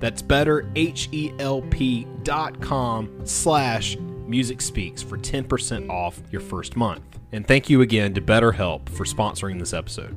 That's better, H-E-L-P slash music speaks for 10% off your first month. And thank you again to BetterHelp for sponsoring this episode.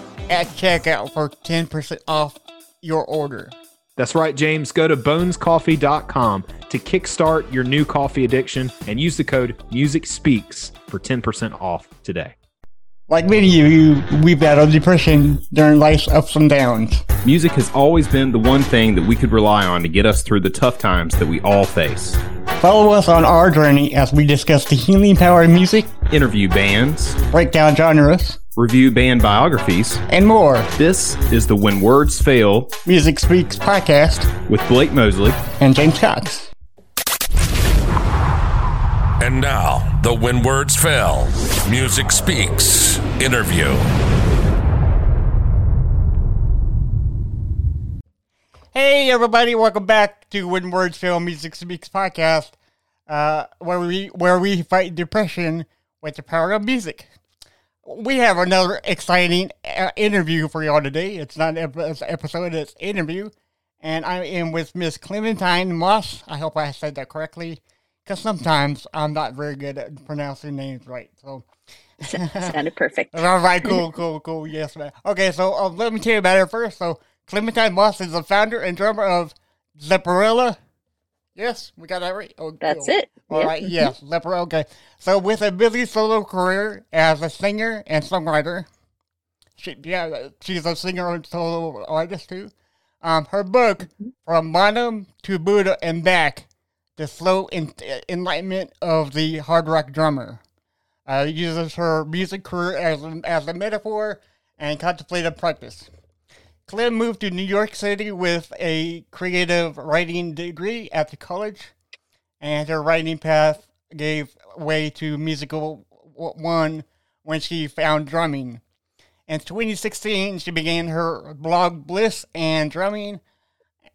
at checkout for 10% off your order. That's right, James. Go to bonescoffee.com to kickstart your new coffee addiction and use the code MUSICSPEAKS for 10% off today. Like many of you, we've battled depression during life's ups and downs. Music has always been the one thing that we could rely on to get us through the tough times that we all face. Follow us on our journey as we discuss the healing power of music, Interview bands, break down genres, review band biographies. and more. This is the When Words Fail Music Speaks podcast with Blake Mosley. and James Cox. And now, the When Words Fail Music Speaks interview. Hey everybody, welcome back to When Words Fail Music Speaks podcast, uh, where we where we fight depression with the power of music. We have another exciting uh, interview for y'all today. It's not an ep- it's an episode, it's interview, and I am with Miss Clementine Moss. I hope I said that correctly, because sometimes I'm not very good at pronouncing names right. So, Sounded perfect. all right, cool, cool, cool. Yes, man. Okay, so uh, let me tell you about her first. So, Clementine Moss is the founder and drummer of Zepparella. Yes, we got that right. Oh, That's cool. it. All Yep. right, yes, Zepparella. Okay, so with a busy solo career as a singer and songwriter, she yeah, she's a singer and solo artist too. Um, her book from Bonham to Buddha and back, the slow en- enlightenment of the hard rock drummer uh, uses her music career as as a metaphor and contemplative practice. Clem moved to New York City with a creative writing degree at the college, and her writing path gave way to musical one when she found drumming. In 2016, she began her blog Bliss and Drumming,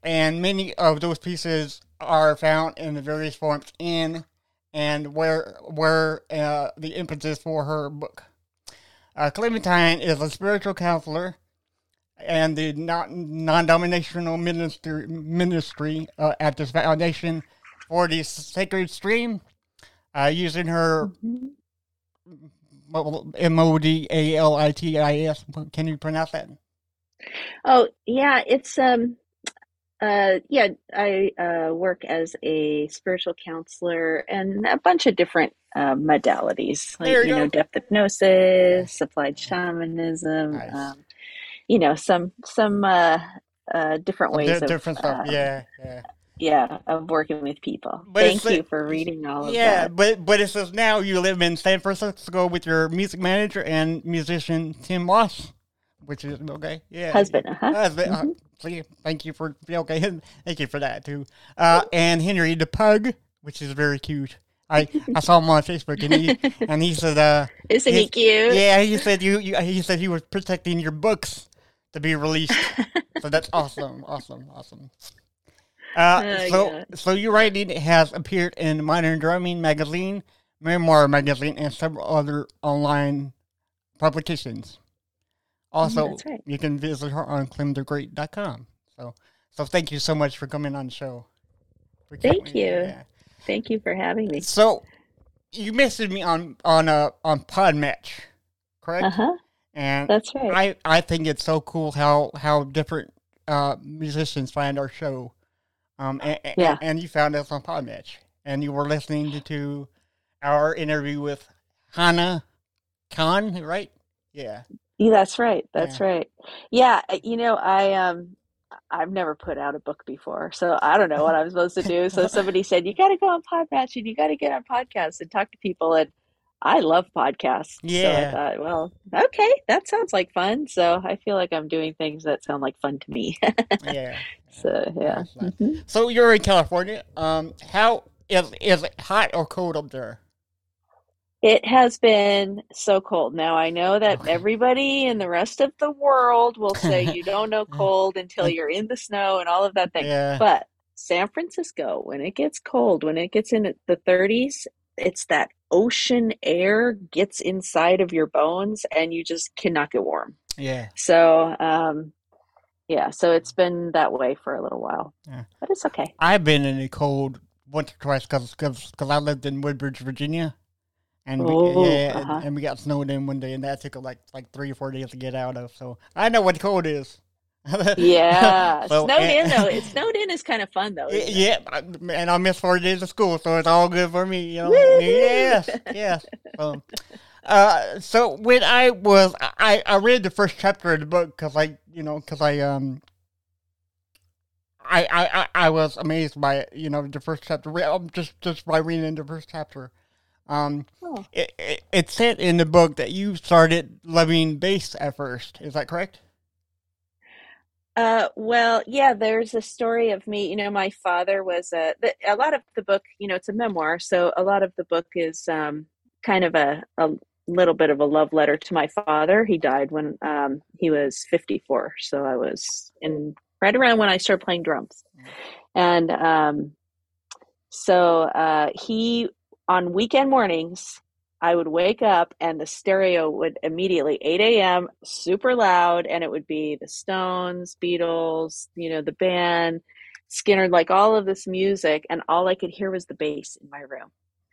and many of those pieces are found in the various forms in and where where uh, the impetus for her book. Uh, Clementine is a spiritual counselor and the non non-denominational ministry ministry uh, at this foundation for the sacred stream, uh, using her M O D A L I T I S. Can you pronounce that? Oh, yeah, it's um uh yeah, I uh work as a spiritual counselor and a bunch of different uh, modalities like you you know depth hypnosis, applied shamanism, Nice. um, you know some some uh uh different ways of different stuff. uh, yeah, yeah. yeah of working with people. But Thank it's like- you for reading all of Yeah, that. but but it says now you live in San Francisco with your music manager and musician Tim Moss, which is okay. Yeah, Husband, uh-huh. Husband. Uh, see, thank you for yeah, okay. Thank you for that too. Uh, and Henry the pug, which is very cute. I I saw him on Facebook and he and he said uh Isn't he cute? yeah he said you, you he said he was protecting your books to be released. so that's awesome, awesome, awesome. Uh, Oh, so God. so your writing has appeared in Modern Drummer magazine, Memoir magazine, and several other online publications. Also, that's right. you can visit her on clemthegreat.com. So so thank you so much for coming on the show. Thank you. yeah. Thank you for having me. So you messaged me on on uh on Podmatch, correct? Uh huh. And That's right. I I think it's so cool how how different uh musicians find our show. Um and, Yeah. and you found us on Podmatch and you were listening to, to our interview with Hannah Khan, right? Yeah. Yeah, that's right. That's Yeah. right. Yeah, uh, you know, I um I've never put out a book before, so I don't know what I'm supposed to do. So somebody said, "You got to go on Podmatch and you got to get on podcasts and talk to people." And I love podcasts. Yeah. So I thought, well, okay, that sounds like fun. So I feel like I'm doing things that sound like fun to me. Yeah. so yeah. Mhm. So you're in California. Um how is is it hot or cold up there? It has been so cold. Now I know that Okay. everybody in the rest of the world will say you don't know cold until you're in the snow and all of that thing. Yeah. But San Francisco, when it gets cold, when it gets in the 30s, it's that ocean air gets inside of your bones and you just cannot get warm. Yeah. So, um, yeah, so it's been that way for a little while, Yeah. but it's okay. I've been in the cold once or twice because cause, 'cause I lived in Woodbridge, Virginia, and we, Oh, yeah, uh-huh. and, and we got snowed in one day, and that took like like three or four days to get out of. So I know what cold is. Yeah, So, snowed and- in though. It snowed in is kind of fun though. it? yeah, and I missed four days of school, so it's all good for me. You know, yes, yes. So, uh, so when I was, I I read the first chapter of the book because I, you know, because I um. I, I, I- I was amazed by it, you know, the first chapter, um, just just by reading the first chapter. Um, Oh. it, it, it said in the book that you started loving bass at first. Is that correct? Uh, well, yeah, there's a story of me. You know, my father was a, a lot of the book, you know, it's a memoir. So a lot of the book is um, kind of a, a little bit of a love letter to my father. He died when um, he was 54. So I was in right around when I started playing drums. And um, so uh, he, on weekend mornings, I would wake up and the stereo would immediately 8 a.m. super loud, and it would be the Stones, Beatles, you know, the band, Skynyrd, like all of this music, and all I could hear was the bass in my room.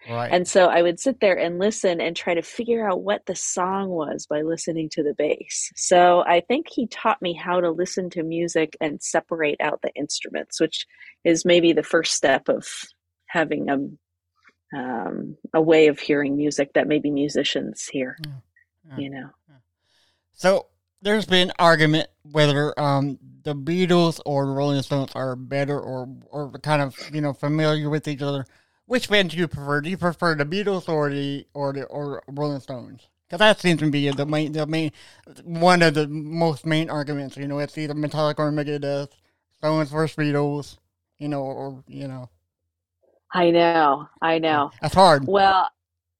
Right. And so I would sit there and listen and try to figure out what the song was by listening to the bass. So I think he taught me how to listen to music and separate out the instruments, which is maybe the first step of having a um, a way of hearing music that maybe musicians hear. Yeah. You know. So there's been argument whether um the Beatles or the Rolling Stones are better or or kind of you know familiar with each other. Which band do you prefer? Do you prefer the Beatles or the or the or Rolling Stones? Because that seems to be the main the main one of the most main arguments. You know, it's either Metallica or Megadeth, Stones versus Beatles. You know, or you know, I know. I know. that's hard. Well,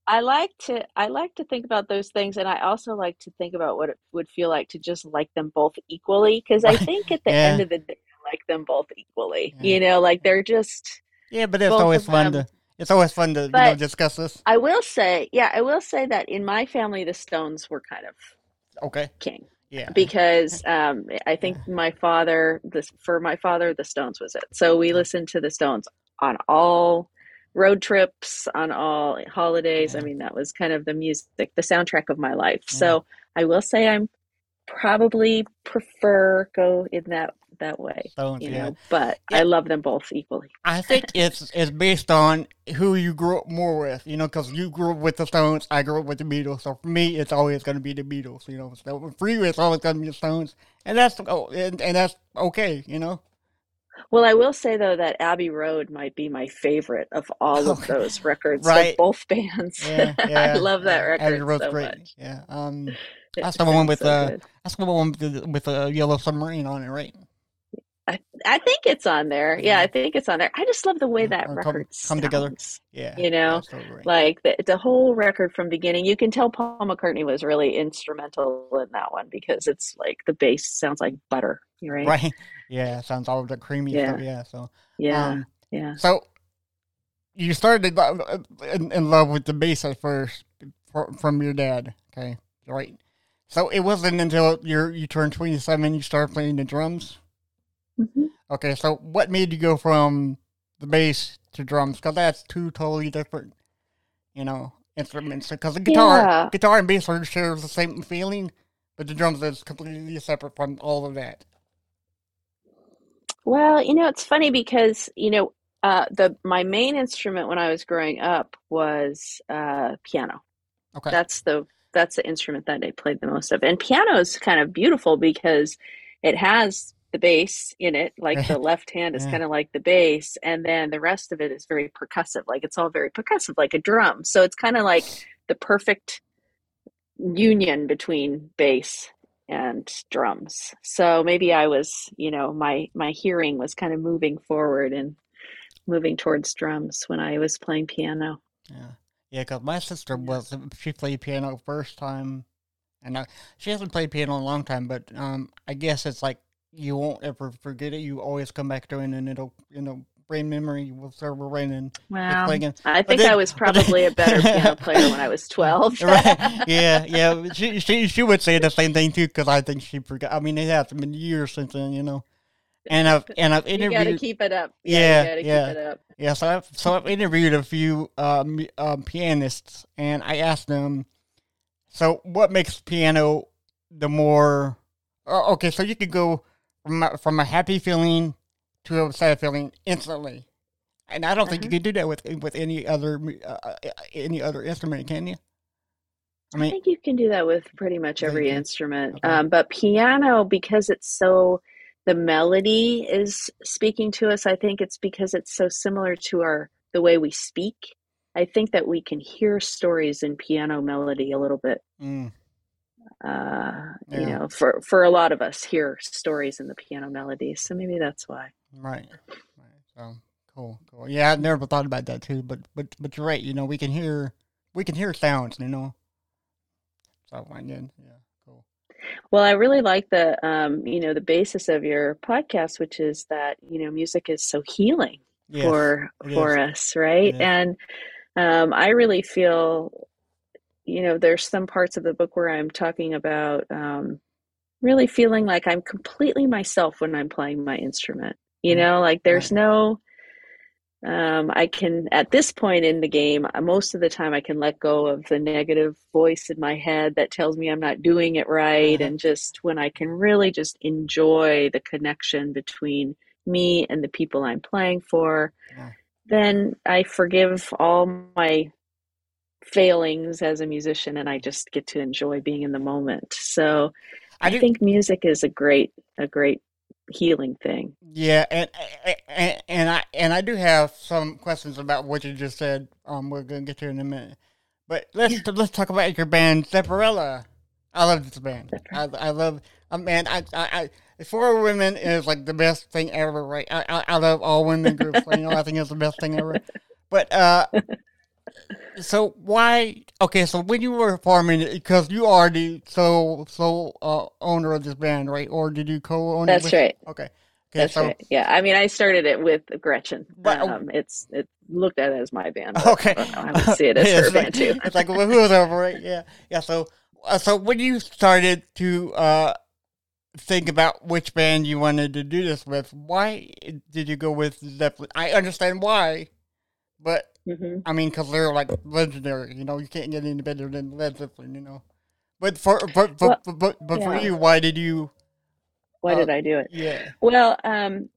I like to I like to think about those things, and I also like to think about what it would feel like to just like them both equally. Because I think at the Yeah. end of the day, I like them both equally. Yeah. You know, like they're just. Yeah, but it's always fun to it's always fun to you know discuss this. I will say, yeah, I will say that in my family, the Stones were kind of Okay, king yeah, because um, I think my father, this for my father, the Stones was it. So we listened to the Stones on all road trips, on all holidays. I mean, that was kind of the music, the soundtrack of my life. So I will say I'm probably prefer go in that that way, Stones, you yeah. know. But Yeah. I love them both equally. I think it's it's based on who you grew up more with, you know, because you grew up with the Stones, I grew up with the Beatles. So for me, it's always going to be the Beatles, you know. So for you, it's always going to be the Stones, and that's oh, and, and that's okay, you know. Well, I will say though that Abbey Road might be my favorite of all of those records Right. both bands. Yeah, yeah. I love that uh, record Abbey Road's so great. much. Yeah. Um, that's the one with so uh, good. that's the one with the, with a yellow submarine on it, right? I, I think it's on there. Yeah, I think it's on there. I just love the way that or come- record come together. Yeah. You know. Like the, the whole record from beginning, you can tell Paul McCartney was really instrumental in that one because it's like the bass sounds like butter, right? right. Yeah, sounds all of the creamy Yeah. stuff. Yeah. So. Yeah, Um, yeah. So you started in, in love with the bass at first fr- from your dad, okay? Right. So it wasn't until you you turned 27 you started playing the drums. Mhm. Okay, so what made you go from the bass to drums? Because that's two totally different, you know, instruments. Because the guitar, Yeah. guitar and bass are share the same feeling, but the drums is completely separate from all of that. Well, you know, it's funny because, you know, uh, the my main instrument when I was growing up was uh, piano. Okay. That's the that's the instrument that I played the most of. And piano is kind of beautiful because it has the bass in it, like the left hand is Yeah. kind of like the bass, and then the rest of it is very percussive, like it's all very percussive, like a drum. So it's kind of like the perfect union between bass and drums. So maybe I was, you know, my my hearing was kind of moving forward and moving towards drums when I was playing piano. Yeah, yeah. Because my sister was she played piano first time, and I, she hasn't played piano in a long time. But um, I guess it's like you won't ever forget it. You always come back to it, and it'll you know brain memory will start running. Wow. playing- I think then- I was probably a better piano player when I was 12. right? Yeah, yeah. She she she would say the same thing too. Because I think she forgot. I mean, it has been years since then, you know. And I've and I've you got to keep it up. Yeah, you yeah. keep it up. Yeah, so I've so I've interviewed a few um, um, pianists, and I asked them, so what makes piano the more? Oh, okay, so you could go from a, from a happy feeling to a sad feeling instantly, and I don't think you Uh-huh. can do that with with any other uh, uh, any other instrument, can you? I I mean, think you can do that with pretty much every instrument. Okay. Um, but piano, because it's so, the melody is speaking to us. I think it's because it's so similar to our, the way we speak. I think that we can hear stories in piano melody a little bit. mm, Uh, you know, for, for a lot of us hear stories in the piano melodies. So maybe that's why. right, right. So cool, cool. Yeah, I've never thought about that too, but but but you're right. You know, we can hear we can hear sounds. You know, so I did. Yeah, cool. Well, I really like the um, you know, the basis of your podcast, which is that, you know, music is so healing Yes, for for us, right? Is. And um, I really feel, you know, there's some parts of the book where I'm talking about um, really feeling like I'm completely myself when I'm playing my instrument. You Mm, know, like there's no um, I can at this point in the game, uh, most of the time I can let go of the negative voice in my head that tells me I'm not doing it right, Uh-huh. and just when I can really just enjoy the connection between me and the people I'm playing for, Yeah. then I forgive all my failings as a musician and I just get to enjoy being in the moment. So I I think music is a great a great healing thing. Yeah, and, and and I and I do have some questions about what you just said. Um, we're gonna get to in a minute, but let's let's talk about your band, Zepparella. I love this band. I, I love. I man, I, I, I Four Women is like the best thing ever, right? I, I, I love all women groups. you know, I think it's the best thing ever. But uh, so why? Okay, so when you were forming it, because you are the sole sole uh, owner of this band, right? Or did you co-own it? That's with- right. Okay. Okay, That's so right. Yeah. I mean I started it with Gretchen. But- Um, it's it looked at as my band. Okay. I know. I would see it as Yeah, her it's band like, too. It's like well, who's over right? Yeah, yeah. So, uh, so when you started to uh, think about which band you wanted to do this with, why did you go with Zeppelin? I understand why, but hmm I mean, because they're like legendary. You know, you can't get any better than Led Zeppelin. You know, but for but but Well, but, but, but for you, why did you? Why Uh, did I do it? Yeah. Well, um,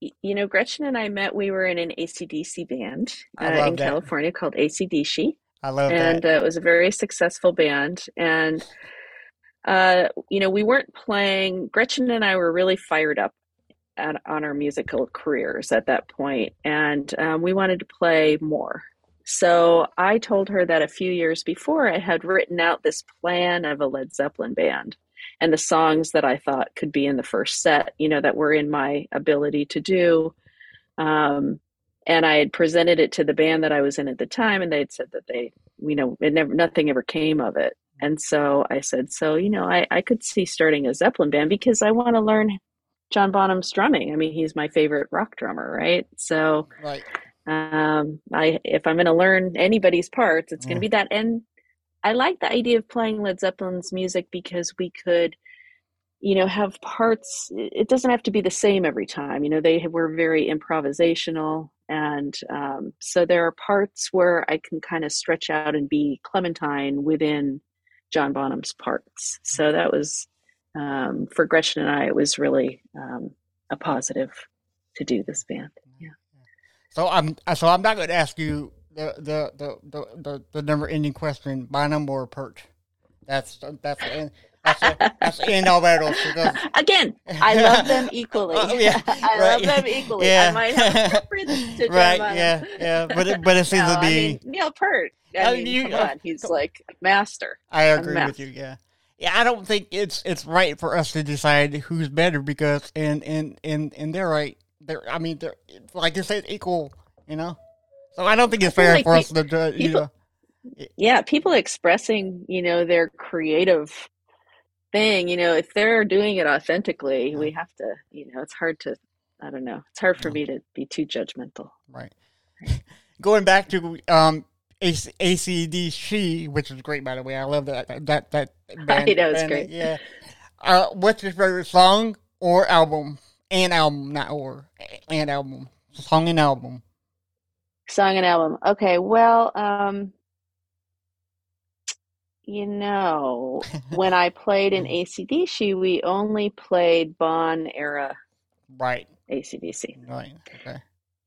you know, Gretchen and I met. We were in an ACDC band uh, in that. California called ACDC, I love and that. uh, it was a very successful band. And uh, you know, we weren't playing. Gretchen and I were really fired up at, on our musical careers at that point, and um, we wanted to play more. So I told her that a few years before I had written out this plan of a Led Zeppelin band and the songs that I thought could be in the first set, you know, that were in my ability to do. Um, and I had presented it to the band that I was in at the time, and they had said that they, you know, it never, nothing ever came of it. And so I said, so you know, I, I could see starting a Zeppelin band because I want to learn John Bonham's drumming. I mean, he's my favorite rock drummer, right? So, Right. um, I if I'm going to learn anybody's parts, it's going to be that. And I like the idea of playing Led Zeppelin's music because we could, you know, have parts. It doesn't have to be the same every time. You know, they were very improvisational, and um, so there are parts where I can kind of stretch out and be Clementine within John Bonham's parts. So that was um, for Gretchen and I. It was really um, a positive to do this band. Yeah. So I'm so I'm not going to ask you the the the the, the, the never ending question: Bonham or Peart? That's that's the end. That's the, that's the end all battles. Again, I love them equally. Oh, yeah, I right. love them equally. Yeah. I might have preference to right? Yeah, yeah. But it, but it seems No, to I be. mean, Neil Peart. I Uh, mean, you- come uh, on, he's like master. I agree mess. with you. Yeah. I don't think it's it's right for us to decide who's better because and and and and they're right. They're I mean they're like you said equal. You know. So I don't think it's fair like for pe- us to judge. You know. Yeah, people expressing, you know, their creative thing. You know, if they're doing it authentically, we have to. You know, it's hard to. I don't know. It's hard for me to be too judgmental. Right. Going back to um ACDC, which is great by the way. I love that that that band. know, it's great. Yeah. Uh, what's your favorite song or album? And album, not or and album. Song and album. Song and album. Okay, well, um, you know, when I played in ACDC, we only played Bon era Right. ACDC, Right. Okay.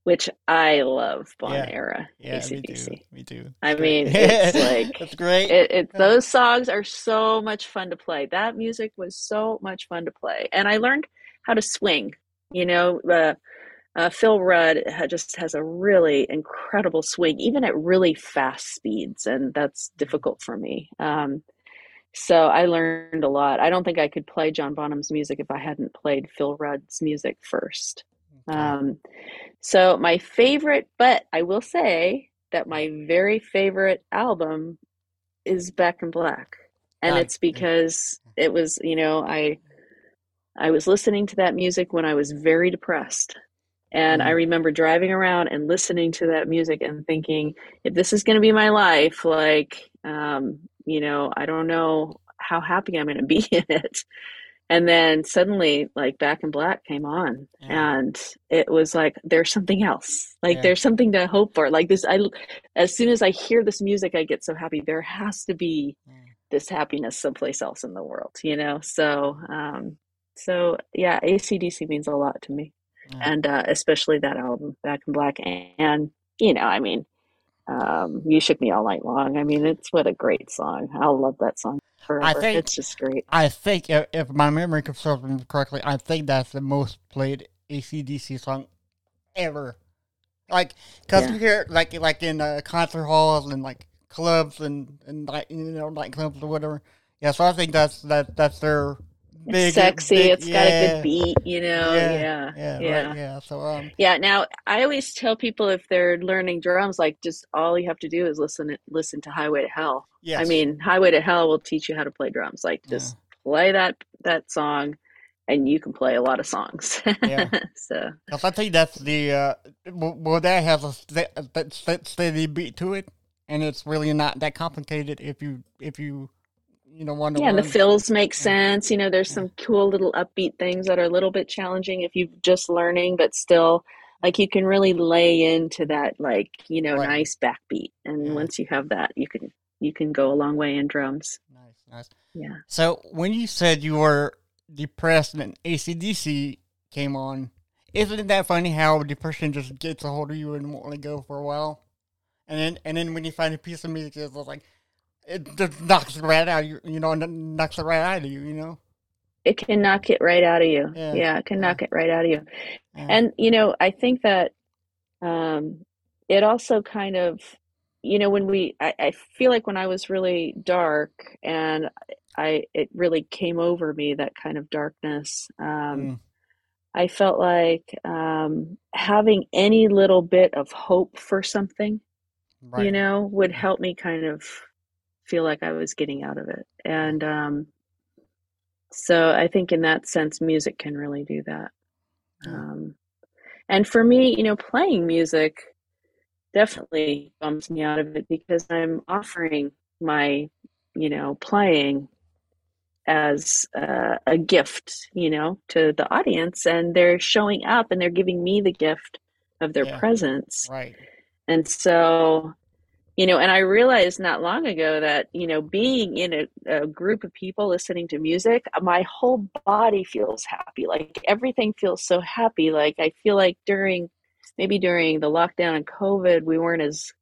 Which I love Bon Yeah. era Yeah, me too. ACDC. Me too. I It's mean, it's like- that's great. It, it Yeah. those songs are so much fun to play. That music was so much fun to play, and I learned how to swing. You know, uh, uh, Phil Rudd ha- just has a really incredible swing, even at really fast speeds, and that's difficult for me. Um, so I learned a lot. I don't think I could play John Bonham's music if I hadn't played Phil Rudd's music first. Um, so my favorite, but I will say that my very favorite album is Back in Black, and Ah, it's because it was, you know, I I was listening to that music when I was very depressed. And I Mm. remember driving around and listening to that music and thinking, if this is going to be my life, like, um, you know, I don't know how happy I'm going to be in it. And then suddenly, like, Back in Black came on, Yeah. and it was like, there's something else. Like, Yeah. there's something to hope for. Like, this, I, as soon as I hear this music, I get so happy. There has to be Mm. this happiness someplace else in the world, you know? So, um, so yeah, ACDC means a lot to me Yeah. and uh, especially that album back in black and you know i mean um, you shook me all night long i mean it's what a great song i'll love that song forever think- it's just great I think if, if my memory serves me correctly, I think that's the most played ACDC song ever. Like, cause Yeah. you hear like like in uh, concert halls and like clubs and and like you know nightclubs or whatever. Yeah, so I think that's that that's their big it's sexy big- It's got a good beat you know Yeah, yeah Yeah, yeah right, yeah. So um, Yeah, now I always tell people if they're learning drums, like just all you have to do is listen listen to Highway to Hell. yes, I mean, Highway to Hell will teach you how to play drums. Like just play that that song, and you can play a lot of songs. Yeah. so 'cause I think that's the uh, well, that has a that steady beat to it, and it's really not that complicated if you if you you know want to yeah, the fills make sense. You know, there's some cool little upbeat things that are a little bit challenging if you're just learning, but still. Like you can really lay into that, like you know, Right. nice backbeat, and Yeah. once you have that, you can you can go a long way in drums. Nice, nice. Yeah. So when you said you were depressed and ACDC came on, isn't it that funny how depression just gets a hold of you and won't let go for a while? And then and then when you find a piece of music, it's like it just knocks it right out of you, you know, knocks it right out of you, you know. it can knock it right out of you. Yeah. Yeah, it can knock it right out of you. Yeah. And you know, I think that um, it also kind of, you know, when we, I, I feel like when I was really dark and I, it really came over me that kind of darkness. Um, Mm. I felt like um, having any little bit of hope for something, right. you know, would help me kind of feel like I was getting out of it. And um, so I think in that sense, music can really do that. Um, and for me, you know, playing music definitely bumps me out of it because I'm offering my, you know, playing as uh, a gift, you know, to the audience, and they're showing up and they're giving me the gift of their Yeah. presence. Right. And so, you know, and I realized not long ago that, you know, being in a, a group of people listening to music, my whole body feels happy. Like everything feels so happy. Like I feel like during, maybe during the lockdown and COVID, we weren't as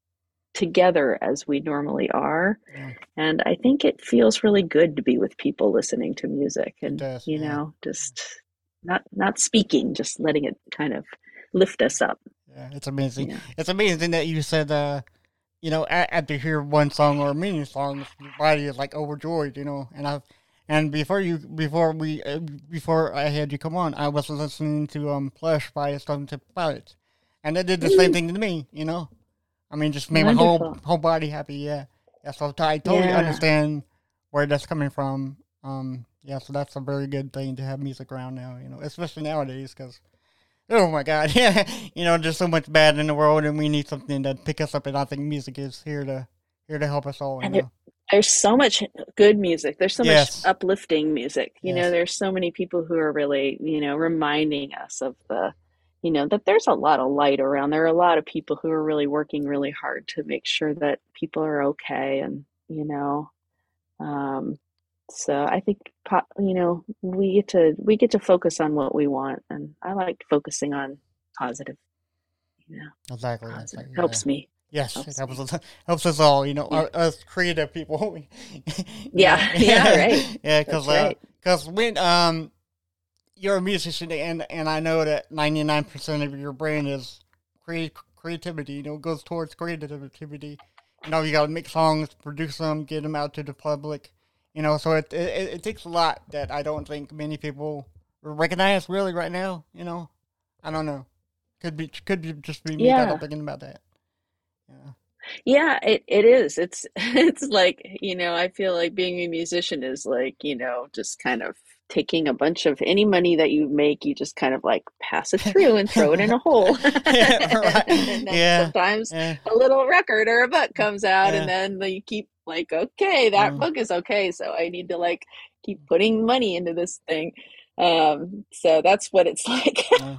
together as we normally are. Yeah. And I think it feels really good to be with people listening to music and, does, you yeah. know, just not, not speaking, just letting it kind of lift us up. Yeah, it's amazing. Yeah. It's amazing that you said, uh, you know, after hear one song or many songs, your body is like overjoyed, you know. And I've, and before you, before we, uh, before I had you come on, I was listening to um Plush by Stone Temple Pilots, and it did the same thing to me, you know. I mean, just made my whole whole body happy. Yeah, yeah. So I totally Yeah. understand where that's coming from. Um, yeah. So that's a very good thing to have music around now, you know, especially nowadays, because oh my god, yeah, you know, there's so much bad in the world, and we need something to pick us up. And I think music is here to here to help us all. You And know? there's so much good music there's so Yes. much uplifting music you know there's so many people who are really you know reminding us of the you know that there's a lot of light around there are a lot of people who are really working really hard to make sure that people are okay and you know um so i think you know we get to we get to focus on what we want and i like focusing on positive you know Exactly. positive exactly, helps me Yes, helps it helps us, helps us all. You know, Yeah. us creative people. Yeah, yeah, right. Yeah, because That's right. when um you're a musician and and I know that ninety nine percent of your brain is create creativity. You know, goes towards creativity. You know, you got to make songs, produce them, get them out to the public. You know, so it, it it takes a lot that I don't think many people recognize really right now. You know, I don't know. Could be could be just be me Yeah. Thinking about that. Yeah. Yeah, it, it is. It's it's like, you know, I feel like being a musician is like, you know, just kind of taking a bunch of any money that you make, you just kind of like pass it through and throw it in a hole. Yeah, right. Yeah. sometimes Yeah. a little record or a book comes out and then you keep like, okay, that Mm. book is okay, so I need to like keep putting money into this thing. Um, so that's what it's like. Yeah.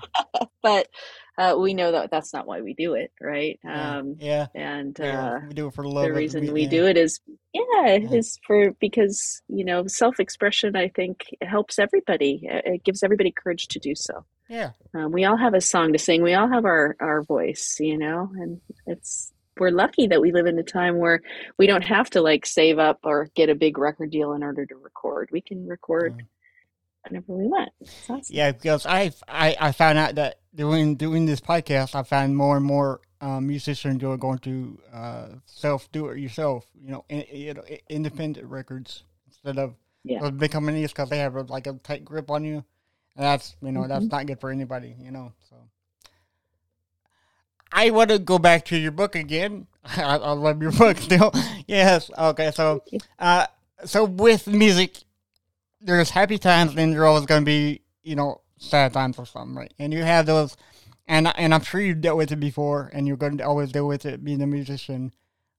But uh, we know that that's not why we do it, right? Yeah. Um, yeah. and yeah. uh, we do it for the love the reason we do it is yeah, it is for because you know self-expression i think helps everybody it gives everybody courage to do so Yeah. um, we all have a song to sing we all have our our voice you know and it's we're lucky that we live in a time where we don't have to like save up or get a big record deal in order to record we can record Yeah. whenever we want awesome. Yeah, because I, I I found out that doing doing this podcast, I found more and more um, musicians are going to uh, self do it yourself. You know, in, know, independent records instead of Yeah. those big companies because they have like a tight grip on you, and that's you know that's Mhm. not good for anybody. You know, so. I want to go back to your book again. I, I love your book still. yes. Okay. So, uh, so with music, there's happy times, and there's always going to be, you know, sad times or something, right? And you have those, and and I'm sure you've dealt with it before, and you're going to always deal with it being a musician.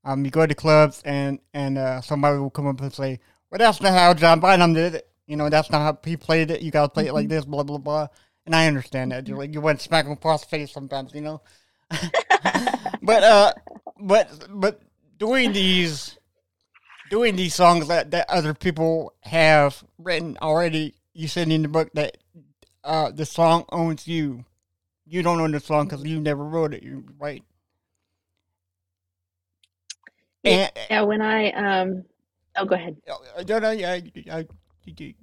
Um, you go to clubs, and and uh, somebody will come up and say, "Well, that's not how John Bonham did it. You know, that's not how he played it. You got to play it like this, blah blah blah." And I understand that. You're like you want to smack him across the face sometimes, you know. but uh, but but doing these doing these songs that, that other people have written already. You said in the book that uh, the song owns you. You don't own the song because you never wrote it, you- right? Yeah. And, yeah when i um oh go ahead uh, no, no, yeah, I, I, I-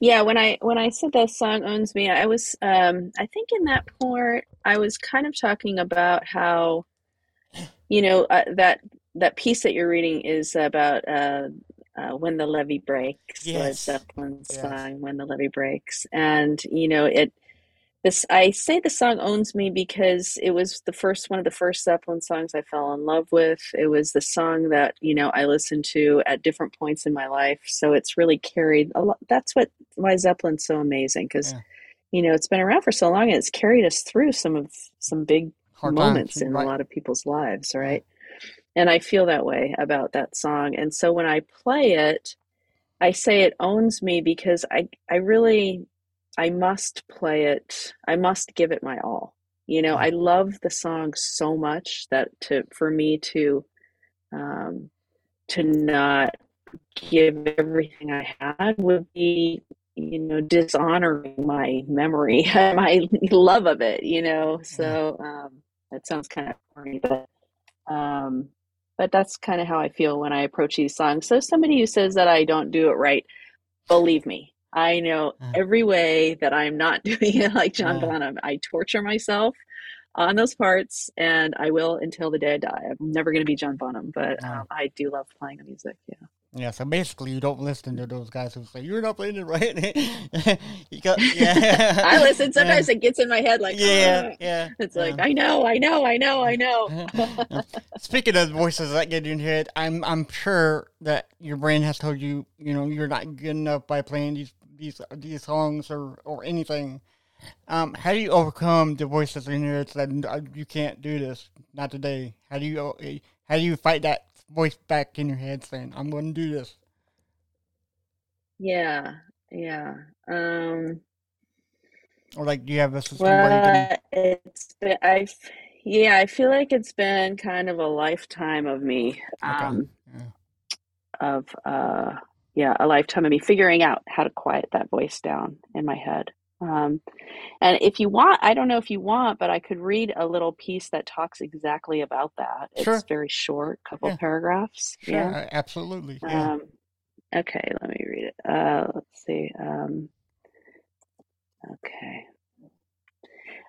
Yeah, when I when I said the song owns me, I was um I think in that part I was kind of talking about how you know uh, that that piece that you're reading is about uh, uh when the levee breaks, Led Yes. Zeppelin Yes. song when the levee breaks, and you know it this I say the song owns me because it was the first one of the first Zeppelin songs I fell in love with. It was the song that, you know, I listened to at different points in my life. So it's really carried a lot that's what why Zeppelin's so amazing because Yeah. you know, it's been around for so long and it's carried us through some of some big Hard moments times, in right. a lot of people's lives, right? And I feel that way about that song. And so when I play it, I say it owns me because I I really I must play it. I must give it my all. You know, I love the song so much that to for me to um to not give everything I had would be you know dishonoring my memory my love of it you know so um that sounds kind of corny but um but that's kind of how I feel when I approach these songs so somebody who says that I don't do it right believe me I know every way that I'm not doing it like John Yeah. Bonham I torture myself on those parts and I will until the day I die I'm never going to be John Bonham but Yeah. um, I do love playing the music yeah Yeah, so basically, you don't listen to those guys who say you're not playing it right. you got, yeah. I listen. Sometimes it gets in my head, like, yeah, "Ah." yeah. It's yeah. like I know, I know, I know, I know. Speaking of voices that get in your head, I'm I'm sure that your brain has told you, you know, you're not good enough by playing these these these songs or or anything. Um, how do you overcome the voices in your head that "Uh, you can't do this, not today? How do you uh, how do you fight that voice back in your head saying, "I'm going to do this"? yeah, yeah. Um, Or like, do you have a system where you can? well, it's been, I've, yeah, I feel like it's been kind of a lifetime of me, Okay. um, Yeah. of, uh, yeah, a lifetime of me figuring out how to quiet that voice down in my head. Um, and if you want, I don't know if you want, but I could read a little piece that talks exactly about that. Sure. It's very short, couple Yeah. paragraphs. Sure, Yeah. absolutely. Yeah. Um, okay, let me read it. Uh, let's see. Um, okay.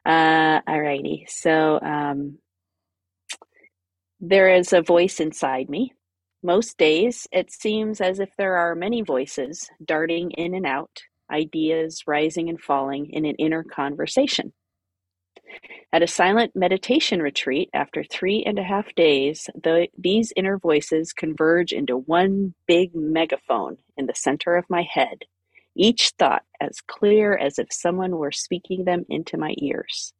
Uh, alrighty. So, um, there is a voice inside me. Most days, it seems as if there are many voices darting in and out, ideas rising and falling in an inner conversation. At a silent meditation retreat, after three and a half days, the, these inner voices converge into one big megaphone in the center of my head, each thought as clear as if someone were speaking them into my ears.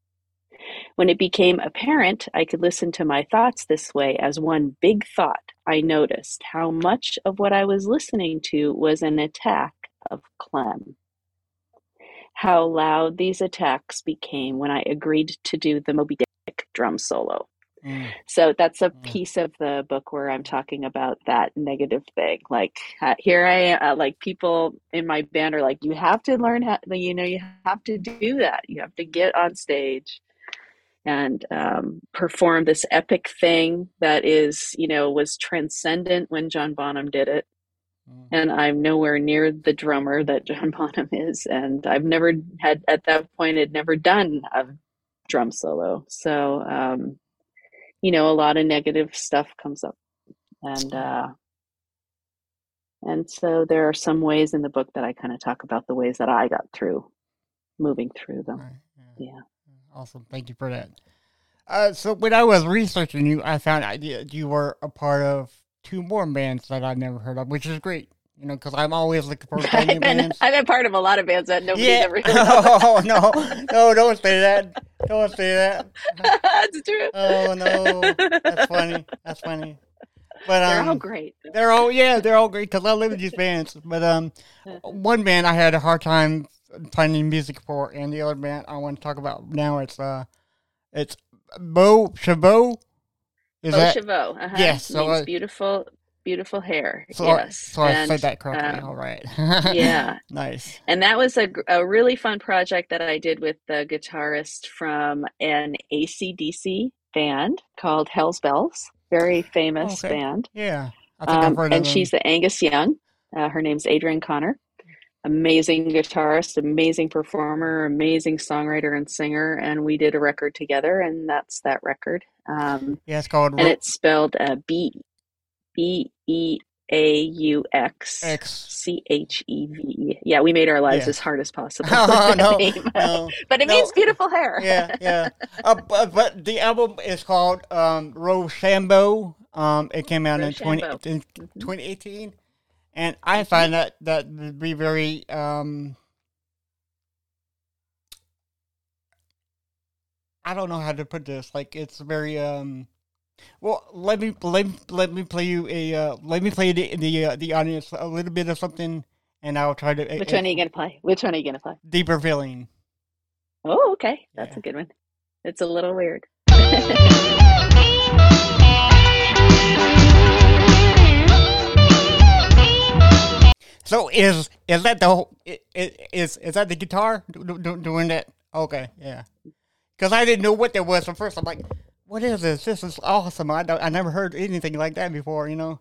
When it became apparent I could listen to my thoughts this way as one big thought, I noticed how much of what I was listening to was an attack of Clem how loud these attacks became when I agreed to do the Moby Dick drum solo. Mm. So that's a Mm. piece of the book where I'm talking about that negative thing. Like uh, here I am, uh, like people in my band are like, you have to learn how, you know, you have to do that. You have to get on stage and um, perform this epic thing that is, you know, was transcendent when John Bonham did it Mm. and I'm nowhere near the drummer that John Bonham is, and I've never had at that point had never done a drum solo. So, um, you know, a lot of negative stuff comes up, and uh, and so there are some ways in the book that I kind of talk about the ways that I got through moving through them. Right, Yeah. Awesome. Thank you for that. Uh, so when I was researching you, I found out that you were a part of two more bands that I'd never heard of, which is great. You know, because I'm always looking for new I've been, bands. I've been part of a lot of bands that nobody's yeah. ever heard of. oh no, no! Don't say that. Don't say that. That's true. Oh no, that's funny. That's funny. But They're um, all great. They're all yeah, they're all great because I live with these bands. But um, one band I had a hard time finding music for, and the other band I want to talk about now it's uh, it's Beau Chabot. Is Beau that Chavot. Uh-huh. Yes, so, Means uh, beautiful, beautiful hair. so? I- yes. so I said that correctly. um, all right. yeah. nice. And that was a, a really fun project that I did with the guitarist from an ACDC band called Hell's Belles. Very famous Okay. band. Yeah, I think I've Um, heard and she's the Angus Young. Uh, her name's Adrian Conner. Amazing guitarist, amazing performer, amazing songwriter and singer, and we did a record together, and that's that record. Um, Yeah, it's called and it's spelled uh, B B E A U X X. C H E V E. Yeah, we made our lives Yeah. as hard as possible. Oh, no, no. but it no. means beautiful hair. yeah, yeah. Uh, but, but the album is called um, Rochambeau. Um, it came out in, 20, in Mm-hmm. 2018, and I find that that to be very um, I don't know how to put this. Like it's very um. Well, let me let me, let me play you a uh, let me play the the uh, the audience a little bit of something, and I'll try to Which one are you gonna play? Which one are you gonna play? deeper feeling. Oh, okay, that's Yeah. a good one. It's a little weird. So is is that the whole, i- i- is is that the guitar do, do, doing that? Okay, yeah. Because I didn't know what that was at first. I'm like, what is this? This is awesome. I don't, I never heard anything like that before, you know.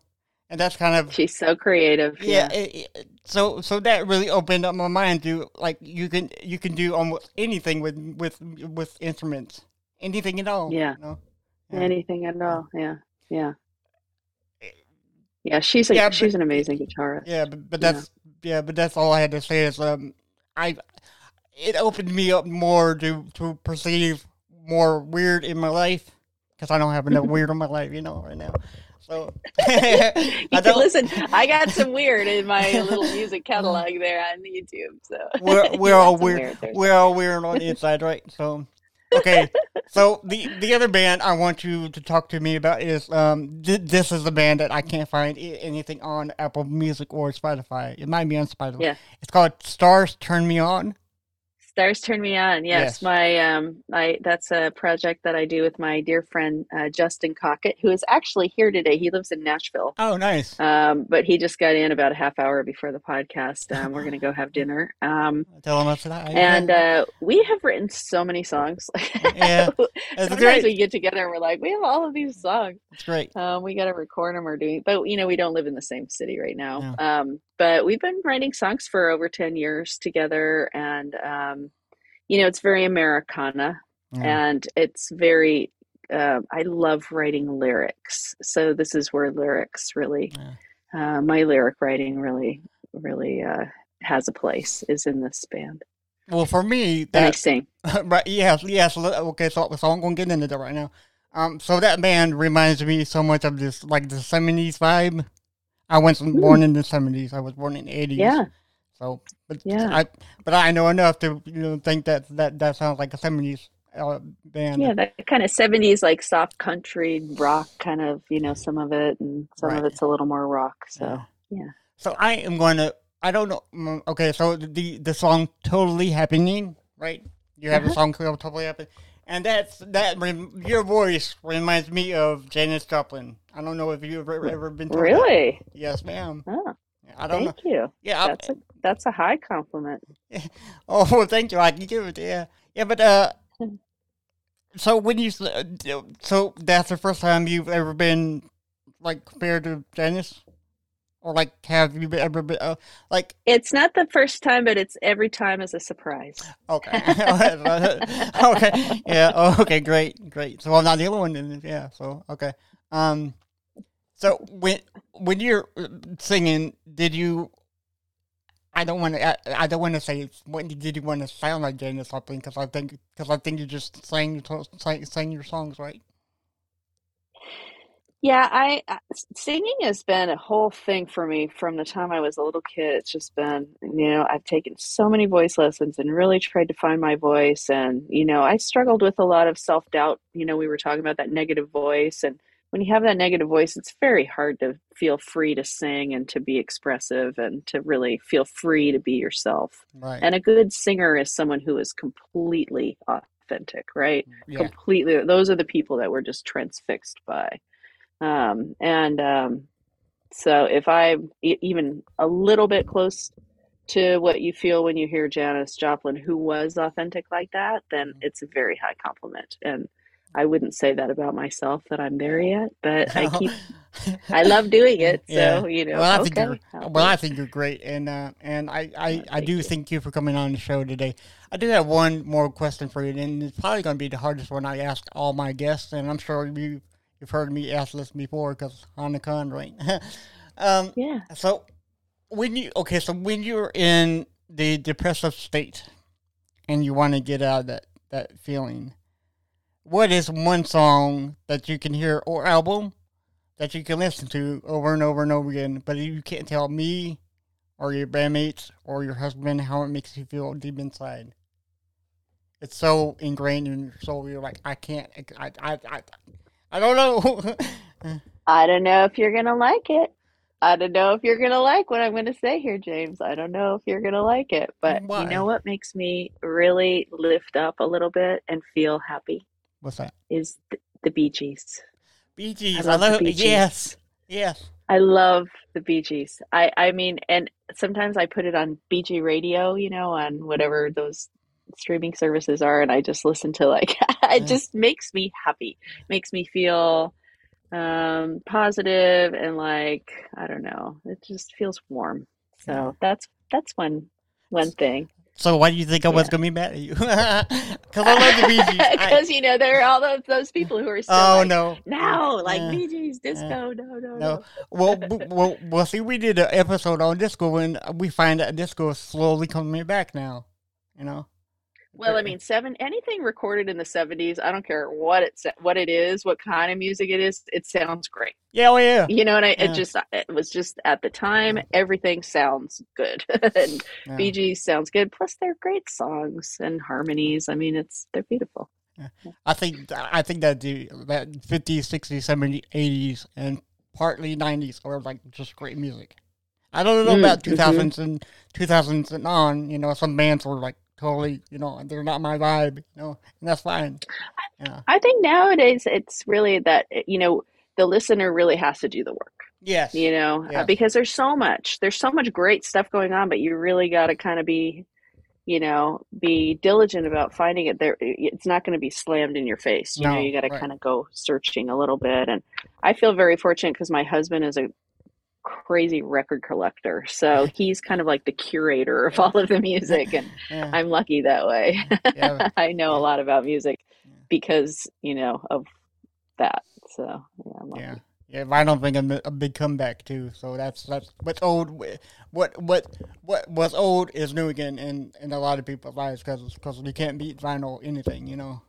And that's kind of She's so creative. yeah. It, it, so so that really opened up my mind to like you can you can do almost anything with with with instruments, anything at all. Yeah. You know? Yeah. Anything at all. Yeah. Yeah. Yeah, she's a Yeah, she's an amazing guitarist. Yeah, but, but that's yeah, but that's all I had to say is um I it opened me up more to to perceive more weird in my life because I don't have enough weird in my life, you know, right now. So I don't. listen. I got some weird in my little music catalog there on YouTube. So We're we're all some weird. We're all weird on the inside, right? So okay. So the the other band I want you to talk to me about is um th- this is the band that I can't find i- anything on Apple Music or Spotify. It might be on Spotify. Yeah. It's called Stars Turn Me On. Stars turn me on. Yes, Yes. my um, I that's a project that I do with my dear friend uh, Justin Cockett, who is actually here today. He lives in Nashville, Oh, nice. um, but he just got in about a half hour before the podcast. Um, we're gonna go have dinner, um, Tell them I said hi. and uh, we have written so many songs. Yeah, that's Sometimes great. we get together and we're like, we have all of these songs. It's great. Um, we got to record them or doing, but you know, we don't live in the same city right now. Um, but we've been writing songs for over 10 years together. And, um, you know, it's very Americana Yeah. and it's very, um I love writing lyrics. So this is where lyrics really, uh, my lyric writing really, really, uh, has a place is in this band. Well, for me, And I sing. right, yes, yes. Okay, so so I'm gonna get into that right now. Um, so that band reminds me so much of this like the '70s vibe. I wasn't born in the '70s. I was born in the '80s. Hmm. Yeah. So, but Yeah. I but I know enough to you know think that that that sounds like a '70s uh, band. Yeah, that kind of 70s, like soft country rock, kind of, you know, some of it, and some Right. of it's a little more rock. So, yeah. So I am going to. I don't know. mm, Okay, so the the song "Totally Happening," right? You have a Uh-huh. song called "Totally Happening," and that's that. rem- Your voice reminds me of Janis Joplin. I don't know if you've ever, ever been. told that. Really? Yes, ma'am. Oh, I don't know. thank you. Yeah. That's a that's a high compliment. oh, well, thank you. I can give it. Yeah, yeah, but uh. So when you uh, so that's the first time you've ever been like compared to Janis, or like have you ever been uh, like It's not the first time, but it's every time as a surprise. Okay. okay. Yeah. Oh, okay. Great. Great. So I'm not the only one. Then. Yeah. So okay. Um. So when when you're uh, singing, did you? I don't want to. I, I don't want to say when did you want to sound like or something because I think because I think you just sang sang, sang your songs right. Yeah, I uh, I- singing has been a whole thing for me from the time I was a little kid. It's just been, you know, I've taken so many voice lessons and really tried to find my voice. And, you know, I struggled with a lot of self doubt. You know, we were talking about that negative voice. And when you have that negative voice, it's very hard to feel free to sing and to be expressive and to really feel free to be yourself. Right. And a good singer is someone who is completely authentic, right? yeah. completely those are the people that we're just transfixed by um and um so if i'm even a little bit close to what you feel when you hear Janis Joplin who was authentic like that then it's a very high compliment and I wouldn't say that about myself that I'm there yet but I keep I love doing it. So Yeah. you know, well, I think you're, well, I think you're great, and uh, and I, I, I do you. thank you for coming on the show today. I do have one more question for you, and it's probably going to be the hardest one I ask all my guests, and I'm sure you you've heard me ask this before because Hanukkah, right? um, yeah. so when you okay, so when you're in the depressive state and you want to get out of that that feeling, what is one song that you can hear or album that you can listen to over and over and over again, but you can't tell me or your bandmates or your husband how it makes you feel deep inside? It's so ingrained in your soul. You're like, I can't. I I I, I don't know. I don't know if you're gonna like it. I don't know if you're gonna like what I'm gonna say here, James. I don't know if you're gonna like it, but Why? you know what makes me really lift up a little bit and feel happy What's that? is th- the Bee Gees. Bee Gees. I I love the love. Bee Gees. Yes. Yes. I love the Bee Gees. I I mean, and sometimes I put it on BG Radio, you know, on whatever those streaming services are, and I just listen to like it just makes me happy, makes me feel um positive and like I don't know, it just feels warm. So that's that's one one thing. So why do you think I was Yeah. gonna be mad at you? Because I love the Bee Gees. Because you know there are all those those people who are still oh like, no. no, like Yeah. Bee Gees, disco, no, no, No. no. Well, well, well. See, we did an episode on disco, and we find that disco is slowly coming back now. You know. Well, I mean, seven anything recorded in the seventies, I don't care what it what it is, what kind of music it is, it sounds great. Yeah. Oh yeah. You know, and I Yeah. it just it was just at the time everything sounds good, and Yeah. Gees sounds good. Plus, they're great songs and harmonies. I mean, it's they're beautiful. I think I think that the that 50s, 60s, 70s, 80s, and partly 90s are like just great music. I don't know Mm, about mhm. 2000s and 2000s and on. You know, some bands were like totally, you know, they're not my vibe. You know, and that's fine. Yeah. I think nowadays it's really that you know the listener really has to do the work. Yes. you know uh, because there's so much there's so much great stuff going on but you really got to kind of be you know be diligent about finding it there it's not going to be slammed in your face you know No, you got to right. kind of go searching a little bit and i feel very fortunate because my husband is a crazy record collector so he's kind of like the curator of all of the music and Yeah. i'm lucky that way Yeah. i know a lot about music because you know of that so yeah, I'm lucky. Yeah, yeah. Vinyl bring a, a big comeback too. So that's that's what's old. What what what was old is new again in in a lot of people's lives because because you can't beat vinyl anything. You know.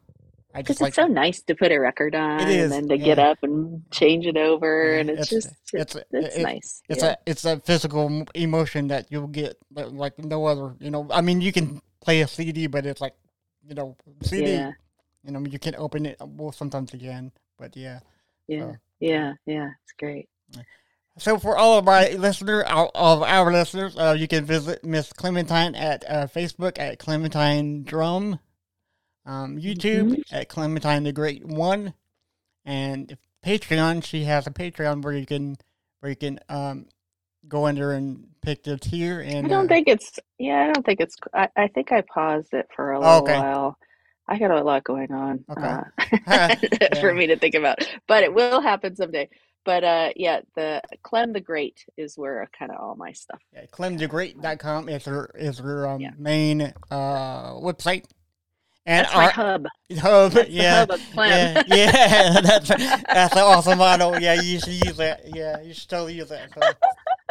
I Because just like it's so nice to put a record on is, and then to get up and change it over, Yeah, and it's, it's- just it's- it's, it's nice. it's yeah. a it's a physical emotion that you'll get like no other. You know, I mean, you can play a CD, but it's like you know CD. yeah, You know, you can open it. Well, sometimes again, but yeah. yeah, so. yeah, yeah. It's great. So for all of my listener, all all of our listeners, uh, you can visit Miss Clementine at uh, Facebook at Clementine Drum, um, YouTube Mhm. at Clementine the Great One, and if Patreon. She has a Patreon where you can where you can um, go under and pick the tier. And I don't uh, think it's. Yeah, I don't think it's. I, I think I paused it for a Oh, little okay. while. I got a lot going on Okay. uh, for me to think about, but it will happen someday. But uh, yeah, the Clem the Great is where kind of all my stuff. yeah, ClemTheGreat.com is her is her um, Yeah. main uh, website. And That's my our hub. hub, That's yeah. hub of Yeah, yeah, that's that's an awesome model. Yeah, you should use that. Yeah, you should totally use that.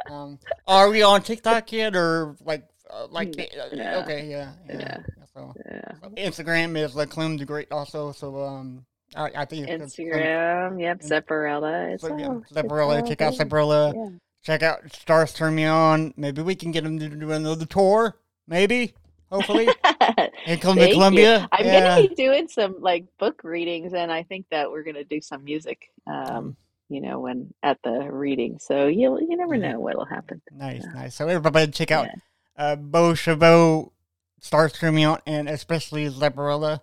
So, um, are we on TikTok yet, or like, uh, like, uh, No. okay, yeah, yeah. Yeah. So Yeah. Instagram is like Clem the Great also. So um, I, I think Instagram, yep, and- Zepparella. It's So, yeah, Zepparella, check out. Zepparella. Yeah. Check out Stars Turn Me On. Maybe we can get them to do another tour. Maybe, hopefully, in Columbia, Thank you. Columbia. I'm yeah. gonna be doing some like book readings, and I think that we're gonna do some music. Um, you know, when at the reading, so you you never know what'll happen. Nice, nice. So everybody check out Yeah. uh, Bo Chabot, Star On, and especially Zepparella.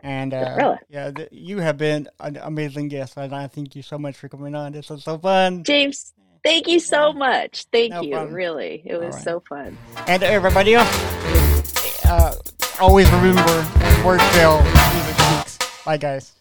And uh, yeah, th- you have been an amazing guest, and I thank you so much for coming on. This was so fun. James, thank you so much. Thank No you. problem. Really, it was right. so fun. And everybody else, uh, always remember words fail, music speaks. Bye, guys.